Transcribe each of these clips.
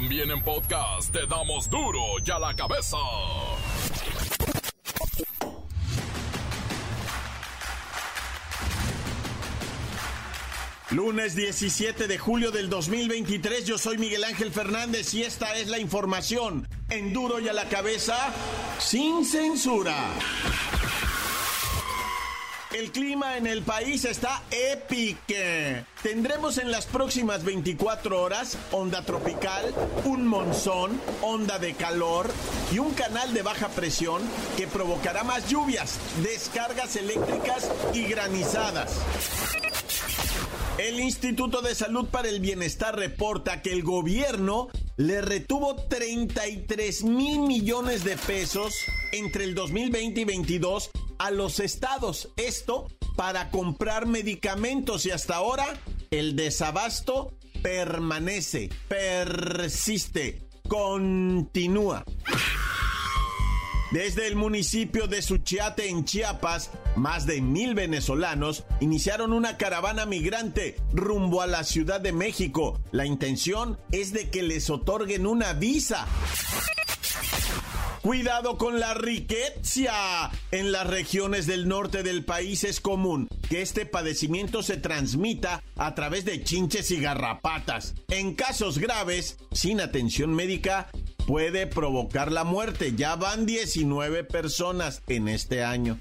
También en podcast te damos duro y a la cabeza. Lunes 17 de julio del 2023, yo soy Miguel Ángel Fernández y esta es la información en duro y a la cabeza sin censura. El clima en el país está épico. Tendremos en las próximas 24 horas onda tropical, un monzón, onda de calor y un canal de baja presión que provocará más lluvias, descargas eléctricas y granizadas. El Instituto de Salud para el Bienestar reporta que el gobierno le retuvo 33 mil millones de pesos entre el 2020 y 2022 a los estados. Esto para comprar medicamentos y hasta ahora el desabasto permanece, persiste, continúa. Desde el municipio de Suchiate en Chiapas, más de mil venezolanos iniciaron una caravana migrante rumbo a la Ciudad de México. La intención es de que les otorguen una visa. Cuidado con la riqueza. En las regiones del norte del país es común que este padecimiento se transmita a través de chinches y garrapatas. En casos graves, sin atención médica, puede provocar la muerte. Ya van 19 personas en este año.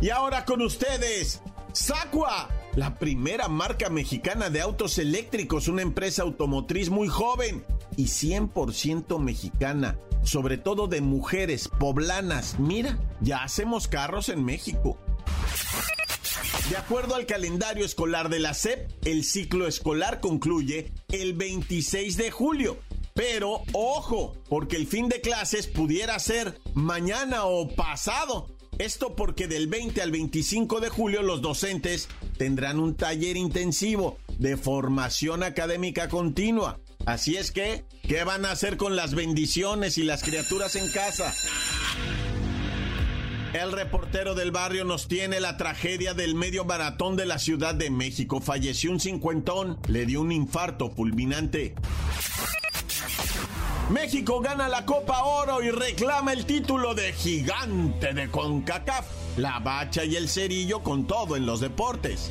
Y ahora con ustedes, Sacua, la primera marca mexicana de autos eléctricos, una empresa automotriz muy joven y 100% mexicana, sobre todo de mujeres poblanas. Mira, ya hacemos carros en México. De acuerdo al calendario escolar de la SEP, el ciclo escolar concluye el 26 de julio pero ojo, porque el fin de clases pudiera ser mañana o pasado. Esto porque del 20 al 25 de julio los docentes tendrán un taller intensivo de formación académica continua. Así es que, ¿qué van a hacer con las bendiciones y las criaturas en casa? El reportero del barrio nos tiene la tragedia del medio maratón de la Ciudad de México. Falleció un cincuentón, le dio un infarto fulminante. México gana la Copa Oro y reclama el título de gigante de CONCACAF. La bacha y el cerillo con todo en los deportes.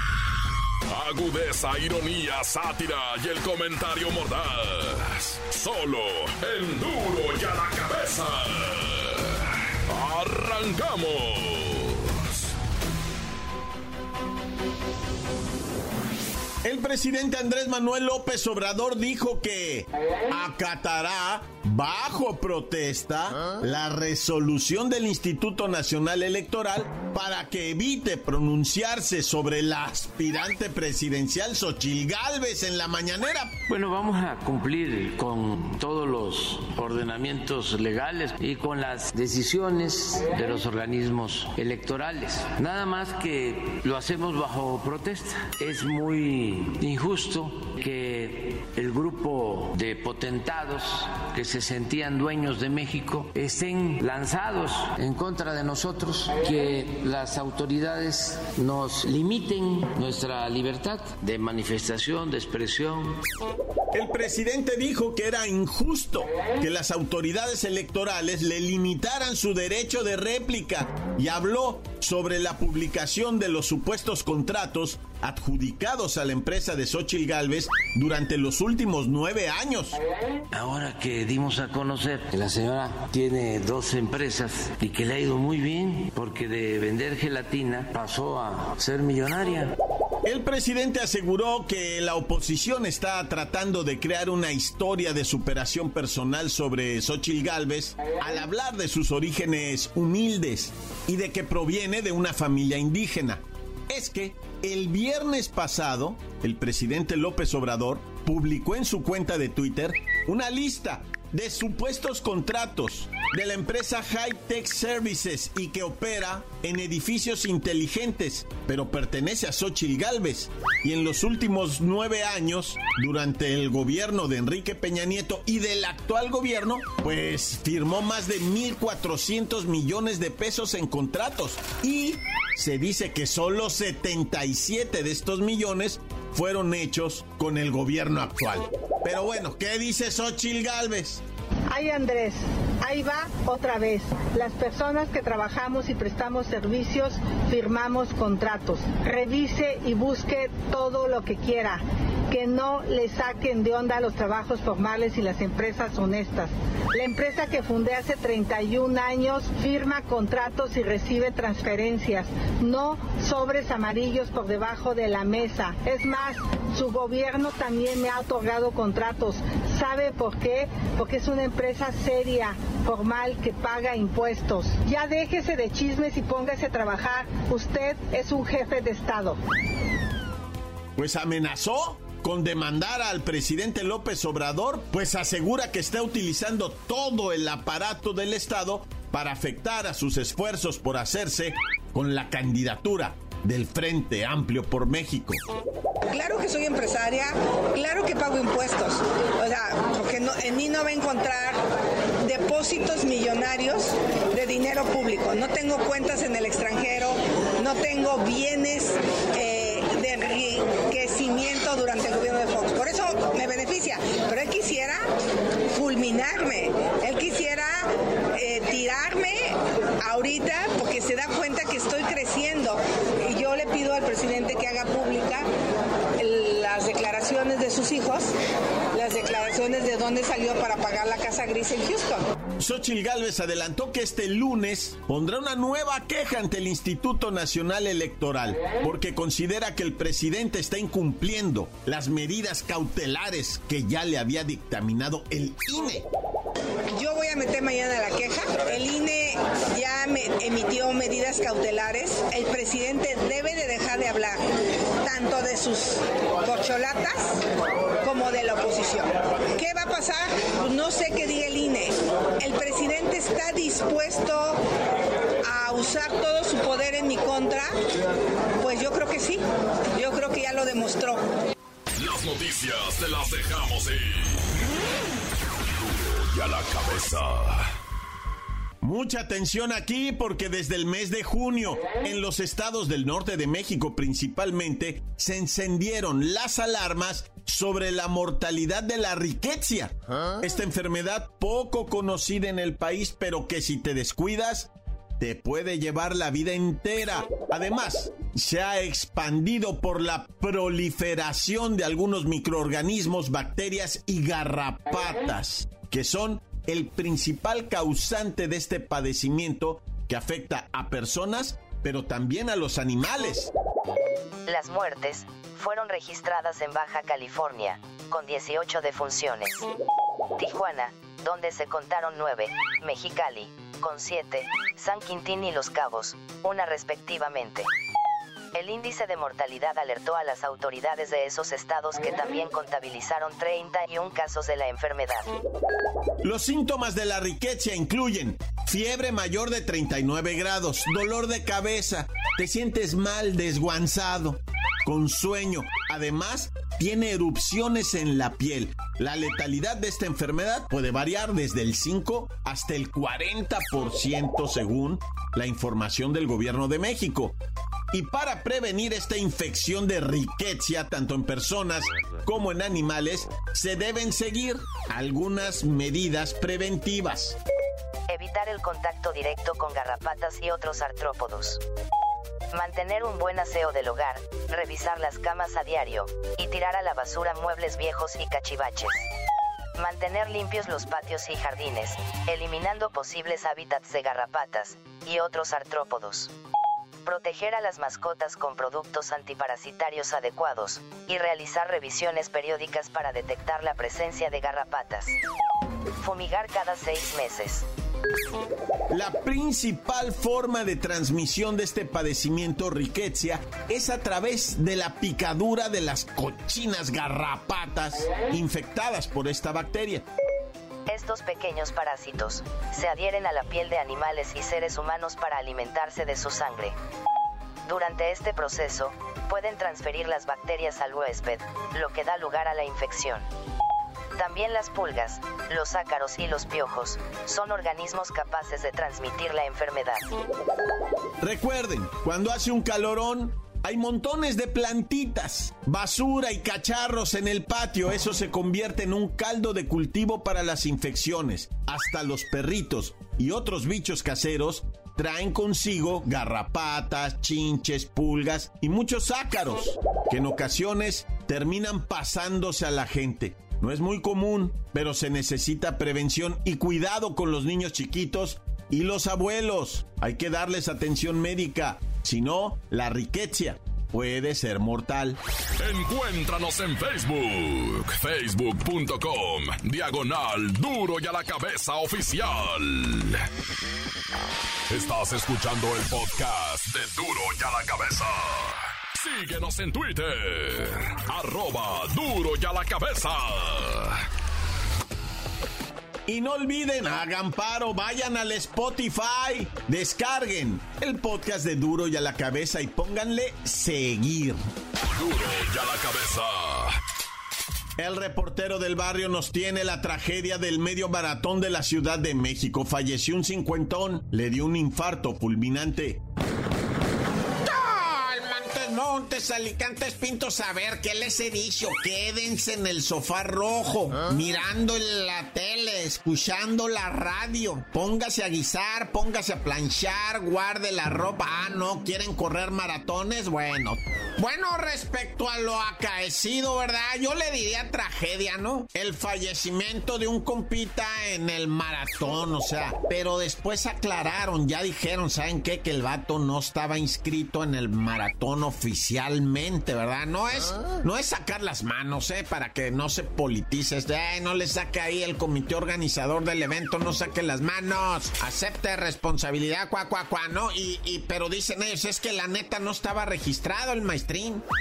Agudeza, ironía, sátira y el comentario mordaz. Solo el duro y a la cabeza. ¡Arrancamos! El presidente Andrés Manuel López Obrador dijo que acatará bajo protesta la resolución del Instituto Nacional Electoral para que evite pronunciarse sobre el aspirante presidencial Xochil Gálvez en la mañanera. Bueno, vamos a cumplir con todos los ordenamientos legales y con las decisiones de los organismos electorales. Nada más que lo hacemos bajo protesta. Es muy injusto que el grupo de potentados que se sentían dueños de México estén lanzados en contra de nosotros, que las autoridades nos limiten nuestra libertad de manifestación, de expresión. El presidente dijo que era injusto que las autoridades electorales le limitaran su derecho de réplica y habló sobre la publicación de los supuestos contratos adjudicados a la empresa de Xochitl Galvez durante los últimos nueve años. Ahora que dimos a conocer que la señora tiene dos empresas y que le ha ido muy bien porque de vender gelatina pasó a ser millonaria. El presidente aseguró que la oposición está tratando de crear una historia de superación personal sobre Xochitl Galvez al hablar de sus orígenes humildes y de que proviene de una familia indígena. Es que el viernes pasado, el presidente López Obrador publicó en su cuenta de Twitter una lista de supuestos contratos de la empresa High Tech Services y que opera en edificios inteligentes, pero pertenece a Xochitl Galvez. Y en los últimos nueve años, durante el gobierno de Enrique Peña Nieto y del actual gobierno, pues firmó más de 1.400 millones de pesos en contratos. Y se dice que solo 77 de estos millones fueron hechos con el gobierno actual. Pero bueno, ¿qué dice Xochil Gálvez? Ay Andrés, ahí va otra vez. Las personas que trabajamos y prestamos servicios firmamos contratos. Revise y busque todo lo que quiera. Que no le saquen de onda los trabajos formales y las empresas honestas. La empresa que fundé hace 31 años firma contratos y recibe transferencias, no sobres amarillos por debajo de la mesa. Es más, su gobierno también me ha otorgado contratos. ¿Sabe por qué? Porque es una empresa seria, formal, que paga impuestos. Ya déjese de chismes y póngase a trabajar. Usted es un jefe de Estado. Pues amenazó con demandar al presidente López Obrador, pues asegura que está utilizando todo el aparato del Estado para afectar a sus esfuerzos por hacerse con la candidatura del Frente Amplio por México. Claro que soy empresaria, claro que pago impuestos, o sea, porque en mí no va a encontrar depósitos millonarios de dinero público. No tengo cuentas en el extranjero, no tengo bienes eh, enriquecimiento durante el gobierno de Fox. Por eso me beneficia, pero él quisiera fulminarme, él quisiera eh, tirarme ahorita porque se da cuenta que estoy creciendo. Y yo le pido al presidente que haga pública las declaraciones de sus hijos, las declaraciones de dónde salió para pagar la casa gris en Houston. Xochitl Gálvez adelantó que este lunes pondrá una nueva queja ante el Instituto Nacional Electoral porque considera que el presidente está incumpliendo las medidas cautelares que ya le había dictaminado el INE. Yo voy a meter mañana la queja. El INE ya emitió medidas cautelares. El presidente debe de dejar de hablar tanto de sus corcholatas como de la oposición. ¿Qué va a pasar? No sé qué diga el INE. El presidente está dispuesto a usar todo su poder en mi contra. Pues yo creo que sí. Yo creo que ya lo demostró. Las noticias te las dejamos ir y a la cabeza. Mucha atención aquí porque desde el mes de junio en los estados del norte de México principalmente se encendieron las alarmas sobre la mortalidad de la riqueza. Esta enfermedad poco conocida en el país pero que si te descuidas te puede llevar la vida entera. Además, se ha expandido por la proliferación de algunos microorganismos, bacterias y garrapatas que son el principal causante de este padecimiento que afecta a personas, pero también a los animales. Las muertes fueron registradas en Baja California, con 18 defunciones. Tijuana, donde se contaron 9, Mexicali, con 7, San Quintín y Los Cabos, una respectivamente. El índice de mortalidad alertó a las autoridades de esos estados que también contabilizaron 31 casos de la enfermedad. Los síntomas de la riqueza incluyen fiebre mayor de 39 grados, dolor de cabeza, te sientes mal, desguanzado, con sueño. Además, tiene erupciones en la piel. La letalidad de esta enfermedad puede variar desde el 5 hasta el 40% según la información del gobierno de México. Y para prevenir esta infección de riqueza, tanto en personas como en animales, se deben seguir algunas medidas preventivas. Evitar el contacto directo con garrapatas y otros artrópodos. Mantener un buen aseo del hogar, revisar las camas a diario, y tirar a la basura muebles viejos y cachivaches. Mantener limpios los patios y jardines, eliminando posibles hábitats de garrapatas y otros artrópodos proteger a las mascotas con productos antiparasitarios adecuados, y realizar revisiones periódicas para detectar la presencia de garrapatas. Fumigar cada seis meses. La principal forma de transmisión de este padecimiento riqueza es a través de la picadura de las cochinas garrapatas infectadas por esta bacteria. Estos pequeños parásitos se adhieren a la piel de animales y seres humanos para alimentarse de su sangre. Durante este proceso, pueden transferir las bacterias al huésped, lo que da lugar a la infección. También las pulgas, los ácaros y los piojos son organismos capaces de transmitir la enfermedad. Recuerden, cuando hace un calorón, hay montones de plantitas, basura y cacharros en el patio. Eso se convierte en un caldo de cultivo para las infecciones. Hasta los perritos y otros bichos caseros traen consigo garrapatas, chinches, pulgas y muchos ácaros, que en ocasiones terminan pasándose a la gente. No es muy común, pero se necesita prevención y cuidado con los niños chiquitos y los abuelos. Hay que darles atención médica, si no, la riqueza puede ser mortal. Encuéntranos en Facebook, facebook.com, diagonal duro y a la cabeza oficial. Estás escuchando el podcast de duro y a la cabeza. Síguenos en Twitter. Arroba duro y a la cabeza. Y no olviden, hagan paro, vayan al Spotify, descarguen el podcast de Duro y a la cabeza y pónganle seguir. Duro y a la cabeza. El reportero del barrio nos tiene la tragedia del medio maratón de la Ciudad de México. Falleció un cincuentón, le dio un infarto fulminante. Montes, Alicantes, Pintos, a ver, ¿qué les he dicho? Quédense en el sofá rojo, mirando la tele, escuchando la radio. Póngase a guisar, póngase a planchar, guarde la ropa. Ah, no, ¿quieren correr maratones? Bueno. Bueno, respecto a lo acaecido, ¿verdad? Yo le diría tragedia, ¿no? El fallecimiento de un compita en el maratón, o sea, pero después aclararon, ya dijeron, ¿saben qué? Que el vato no estaba inscrito en el maratón oficialmente, ¿verdad? No es, ah. no es sacar las manos, ¿eh? Para que no se politice. Eh, no le saque ahí el comité organizador del evento, no saque las manos. Acepte responsabilidad, cuá, cuá, cuá, ¿no? Y, y, pero dicen ellos, es que la neta no estaba registrado el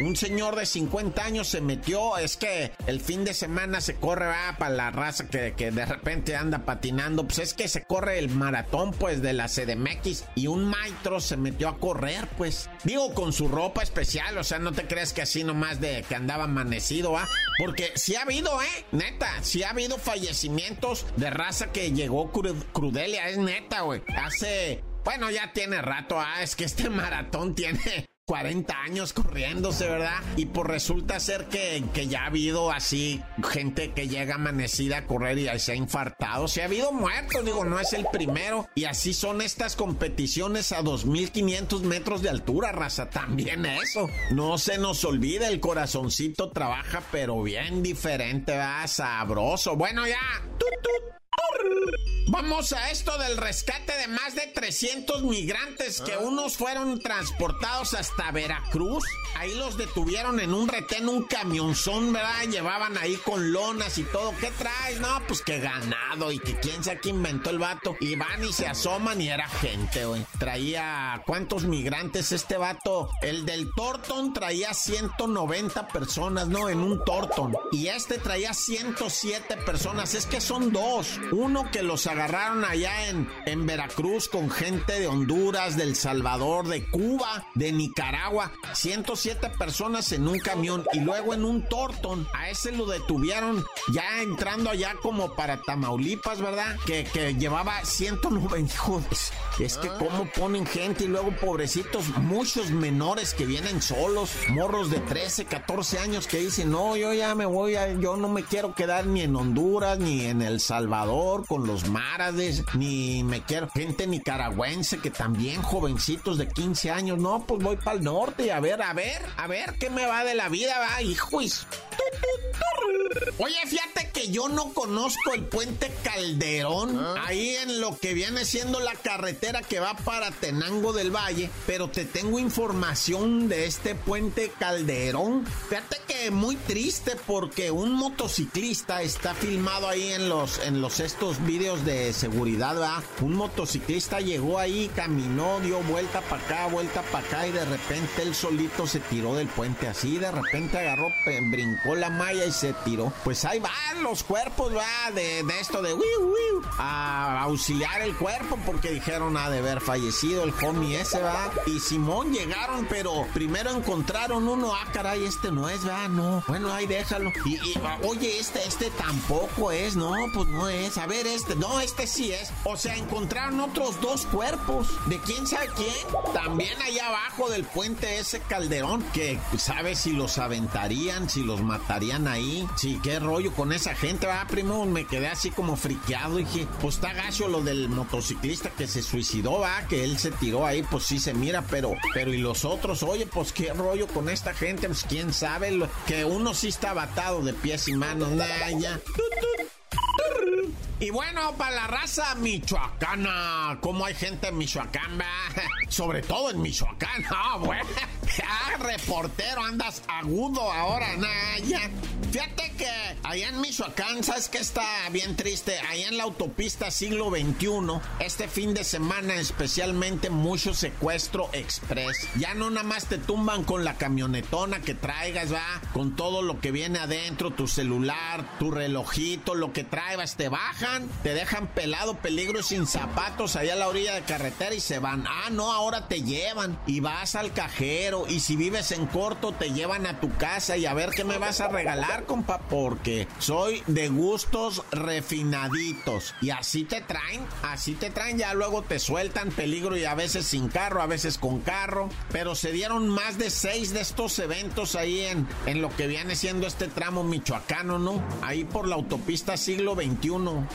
Un señor de 50 años se metió, es que el fin de semana se corre, va, para la raza que, que de repente anda patinando, pues es que se corre el maratón, pues, de la CDMX y un maestro se metió a correr, pues. Digo, con su ropa especial, o sea, no te crees que así nomás de que andaba amanecido, ¿ah? Porque sí ha habido, ¿eh? Neta, sí ha habido fallecimientos de raza que llegó crudelia, es neta, güey. Hace bueno, ya tiene rato, ah, es que este maratón tiene 40 años corriéndose, ¿verdad? Y pues resulta ser que, que, ya ha habido así gente que llega amanecida a correr y se ha infartado. Se ha habido muertos, digo, no es el primero. Y así son estas competiciones a 2500 metros de altura, raza. También eso. No se nos olvide, el corazoncito trabaja, pero bien diferente, ¿verdad? Sabroso. Bueno, ya. Vamos a esto del rescate de más de 300 migrantes que ah. unos fueron transportados hasta Veracruz. Ahí los detuvieron en un retén, un camionzón, ¿verdad? Llevaban ahí con lonas y todo. ¿Qué traes? No, pues que ganado y que quién sabe qué inventó el vato. Y van y se asoman y era gente, güey. Traía, ¿cuántos migrantes este vato? El del Torton traía 190 personas, ¿no? En un Torton. Y este traía 107 personas. Es que son dos. Uno que los agarraron allá en, en Veracruz con gente de Honduras, del Salvador, de Cuba, de Nicaragua. 107 personas en un camión y luego en un Torton. A ese lo detuvieron ya entrando allá como para Tamaulipas, ¿verdad? Que, que llevaba 190 hijos. Es que cómo ponen gente y luego pobrecitos, muchos menores que vienen solos, morros de 13, 14 años que dicen, no, yo ya me voy, yo no me quiero quedar ni en Honduras ni en El Con los márades, ni me quiero gente nicaragüense que también jovencitos de 15 años, no, pues voy para el norte a ver, a ver, a ver qué me va de la vida, va, hijo. Oye, fíjate que yo no conozco el puente Calderón, ah. ahí en lo que viene siendo la carretera que va para Tenango del Valle, pero te tengo información de este puente Calderón. Fíjate que muy triste porque un motociclista está filmado ahí en los, en los estos videos de seguridad, ¿verdad? Un motociclista llegó ahí, caminó, dio vuelta para acá, vuelta para acá y de repente él solito se tiró del puente así, de repente agarró, brincó la malla y se tiró. Pues ahí van los cuerpos, va, de, esto de a auxiliar el cuerpo porque dijeron ha de haber fallecido el homie ese, va. Y Simón llegaron, pero primero encontraron uno, ah, caray, este no es, va, no. Bueno, ahí déjalo. Y, oye, este, este tampoco es, no, pues no es. A ver, este, no, este sí es. O sea, encontraron otros dos cuerpos. ¿De quién sabe quién? También allá abajo del puente ese calderón, que sabe si los aventarían, si los matarían ahí. Sí, qué rollo con esa gente, va, primo. Me quedé así como friqueado. Dije, pues está gacho lo del motociclista que se suicidó, va, que él se tiró ahí, pues sí se mira, pero, pero y los otros, oye, pues qué rollo con esta gente, pues quién sabe, que uno sí está batado de pies y manos, nada, ya. Y bueno, para la raza michoacana, ¿cómo hay gente en Michoacán? Sobre todo en Michoacán, ah, bueno. Ah, reportero, andas agudo ahora, Naya. Fíjate que allá en Michoacán, ¿sabes qué está bien triste? Allá en la autopista siglo XXI, este fin de semana especialmente mucho secuestro express. Ya no nada más te tumban con la camionetona que traigas, va, con todo lo que viene adentro, tu celular, tu relojito, lo que traigas, te bajan, te dejan pelado, peligro sin zapatos allá a la orilla de carretera y se van. Ah, no, ahora te llevan y vas al cajero y si vives en corto te llevan a tu casa y a ver qué me vas a regalar, compa, porque soy de gustos refinaditos y así te traen, así te traen, ya luego te sueltan peligro y a veces sin carro, a veces con carro, pero se dieron más de seis de estos eventos ahí en, en lo que viene siendo este tramo michoacano, ¿no? Ahí por la autopista siglo XXI.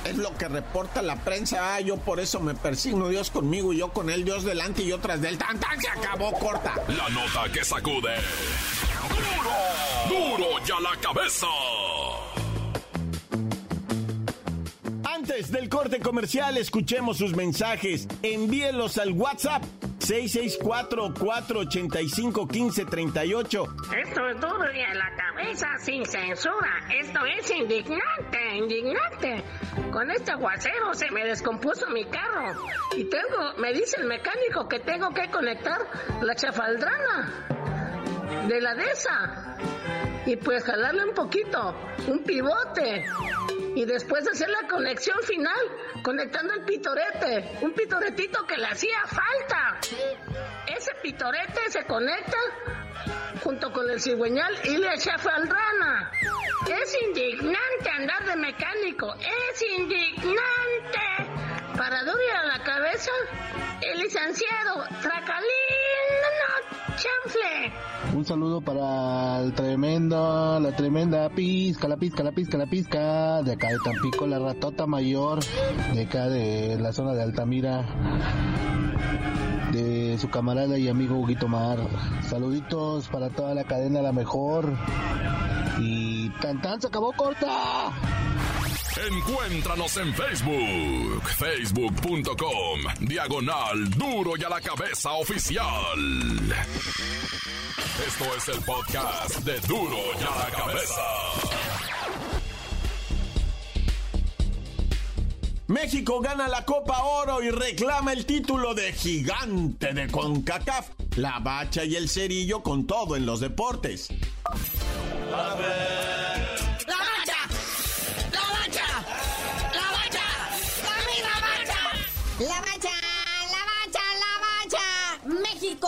Es lo que reporta la prensa, ah, yo por eso me persigno, Dios conmigo y yo con él, Dios delante y yo tras del tan tan se acabó corta. La nota que sacude. ¡Duro! ¡Duro ya la cabeza! Antes del corte comercial, escuchemos sus mensajes. Envíelos al WhatsApp 664-485-1538. Esto es duro y a la cabeza sin censura. Esto es indignante, indignante. Con este aguacero se me descompuso mi carro. Y tengo, me dice el mecánico que tengo que conectar la chafaldrana de la esa Y pues jalarle un poquito, un pivote y después hacer la conexión final, conectando el pitorete, un pitoretito que le hacía falta. Ese pitorete se conecta junto con el cigüeñal y le echa rana. Es indignante mecánico, es indignante. Para a la cabeza, el licenciado Tracalín, chanfle. Un saludo para el tremendo, la tremenda pizca, la pizca, la pizca, la pizca, de acá de Tampico, la ratota mayor, de acá de la zona de Altamira, de su camarada y amigo Huguito Mar. Saluditos para toda la cadena La Mejor. Y tan tan se acabó corta. Encuéntranos en Facebook, facebook.com, diagonal duro y a la cabeza oficial. Esto es el podcast de duro y a la cabeza. México gana la Copa Oro y reclama el título de gigante de CONCACAF. La bacha y el cerillo con todo en los deportes.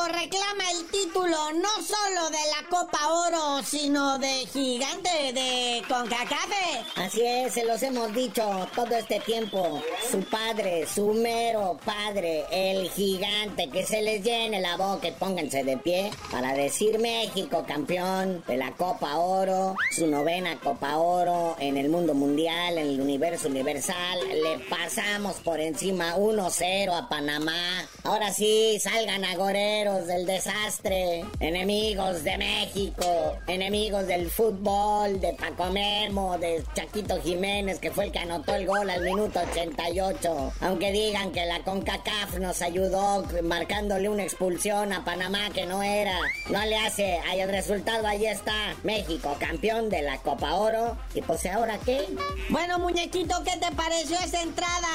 reclama el título no solo de la Copa Oro, sino de gigante de CONCACAF. Así es, se los hemos dicho todo este tiempo. Su padre, su mero padre, el gigante, que se les llene la boca y pónganse de pie para decir México campeón de la Copa Oro, su novena Copa Oro en el mundo mundial, en el universo universal. Le pasamos por encima 1-0 a Panamá. Ahora sí, salgan agoreros del desastre, enemigos de México México, enemigos del fútbol, de Paco Memo, de Chaquito Jiménez, que fue el que anotó el gol al minuto 88. Aunque digan que la CONCACAF nos ayudó marcándole una expulsión a Panamá que no era. No le hace, hay el resultado, ahí está. México, campeón de la Copa Oro. ¿Y pues ahora qué? Bueno, muñequito, ¿qué te pareció esa entrada?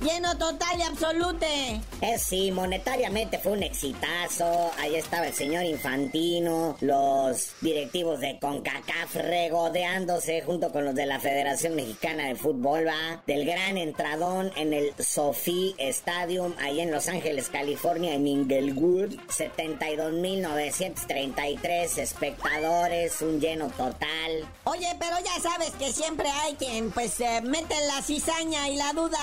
Lleno total y absoluto. Eh, sí, monetariamente fue un exitazo. Ahí estaba el señor Infantino, los directivos de CONCACAF regodeándose junto con los de la Federación Mexicana de Fútbol, va. Del gran entradón en el Sophie Stadium, ahí en Los Ángeles, California, en Inglewood. 72.933 espectadores, un lleno total. Oye, pero ya sabes que siempre hay quien, pues, eh, mete la cizaña y la duda.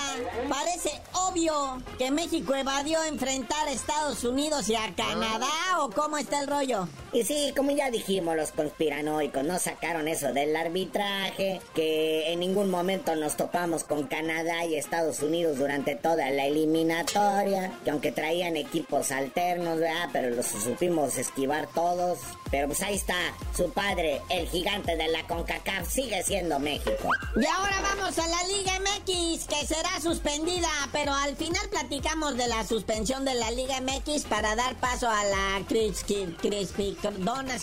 Parece obvio que México evadió enfrentar a Estados Unidos y a Canadá, ¿o cómo está el rollo? Y sí, como ya dijimos, los conspiranoicos no sacaron eso del arbitraje, que en ningún momento nos topamos con Canadá y Estados Unidos durante toda la eliminatoria, que aunque traían equipos alternos, ¿verdad? Pero los supimos esquivar todos. Pero pues ahí está, su padre, el gigante de la CONCACAF, sigue siendo México. Y ahora vamos a la Liga MX, que será suspendida, pero al final platicamos de la suspensión de la Liga MX para dar paso a la Crispy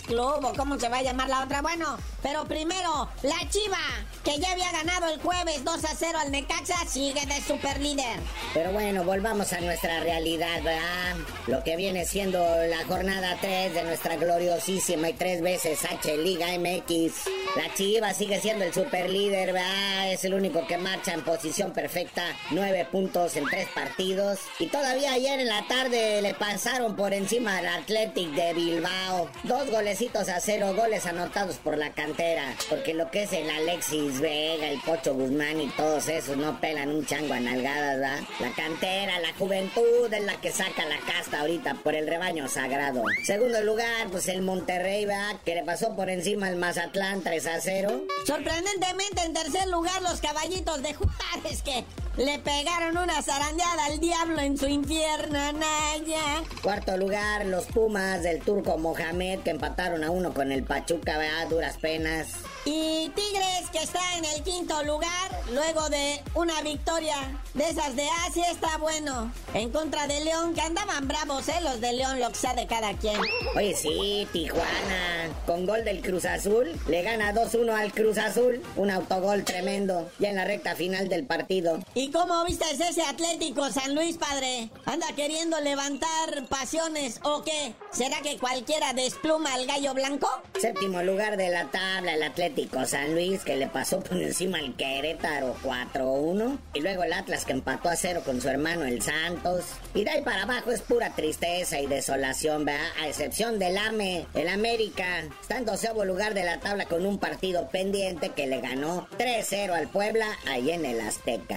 Club, o cómo se va a llamar la otra. Bueno, pero primero, la Chiva, que ya había ganado el jueves 2 a 0 al Necaxa, sigue de super líder. Pero bueno, volvamos a nuestra realidad, ¿verdad? Lo que viene siendo la jornada 3 de nuestra gloriosísima y tres veces H Liga MX. La Chiva sigue siendo el super líder, ¿verdad? Es el único que marcha en posición perfecta, nueve puntos en tres partidos. Y todavía ayer en la tarde le pasaron por encima al Athletic de Bilbao. Dos golecitos a cero, goles anotados por la cantera. Porque lo que es el Alexis Vega, el Pocho Guzmán y todos esos no pelan un chango a nalgadas, ¿verdad? La cantera, la juventud es la que saca la casta ahorita por el rebaño sagrado. Segundo lugar, pues el Monterrey, ¿verdad? Que le pasó por encima al Mazatlán 3 a 0. Sorprendentemente en tercer lugar los caballitos de Juárez que le pegaron una zarandeada al diablo en su infierno, Naya. Cuarto lugar, los Pumas del turco Mohamed que empataron a uno con el Pachuca, a duras penas. Y Tigres que está en el quinto lugar luego de una victoria de esas de Asia está bueno. En contra de León que andaban bravos, ¿eh? Los de León, lo que sea de cada quien. Oye, sí, Tijuana. Con gol del Cruz Azul. Le gana 2-1 al Cruz Azul. Un autogol tremendo. Ya en la recta final del partido. ¿Y cómo viste ese Atlético San Luis, padre? ¿Anda queriendo levantar pasiones o qué? ¿Será que cualquiera despluma al gallo blanco? Séptimo lugar de la tabla, el Atlético San Luis que le pasó por encima al Querétaro 4-1. Y luego el Atlas que empató a cero con su hermano el Santos. Y de ahí para abajo es pura tristeza y desolación, ¿verdad? A excepción del AME, el América. Está en doceavo lugar de la tabla con un partido pendiente que le ganó 3-0 al Puebla ahí en el Azteca.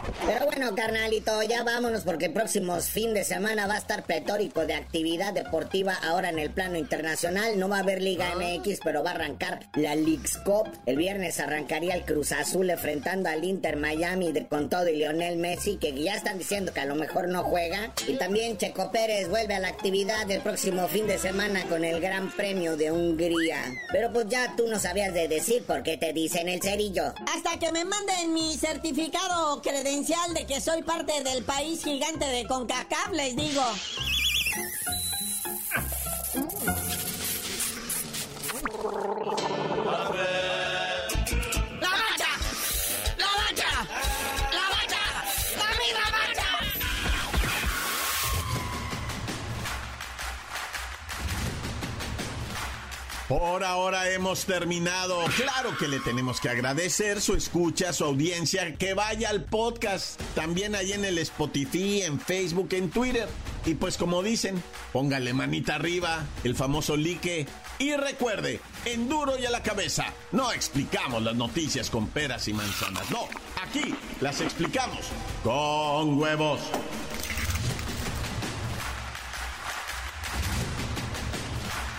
Pero bueno, carnalito, ya vámonos porque el próximo fin de semana va a estar pletórico de actividad deportiva ahora en el plano internacional. No va a haber Liga MX, pero va a arrancar la Leagues Cup. El viernes arrancaría el Cruz Azul enfrentando al Inter Miami de, con todo y Lionel Messi, que ya están diciendo que a lo mejor no juega. Y también Checo Pérez vuelve a la actividad del próximo fin de semana con el Gran Premio de Hungría. Pero pues ya tú no sabías de decir por qué te dicen el cerillo. Hasta que me manden mi certificado credencial de que soy parte del país gigante de CONCACAF, les digo. Por ahora hemos terminado. Claro que le tenemos que agradecer su escucha, su audiencia, que vaya al podcast, también ahí en el Spotify, en Facebook, en Twitter. Y pues como dicen, póngale manita arriba, el famoso like. Y recuerde, en duro y a la cabeza, no explicamos las noticias con peras y manzanas, no, aquí las explicamos con huevos.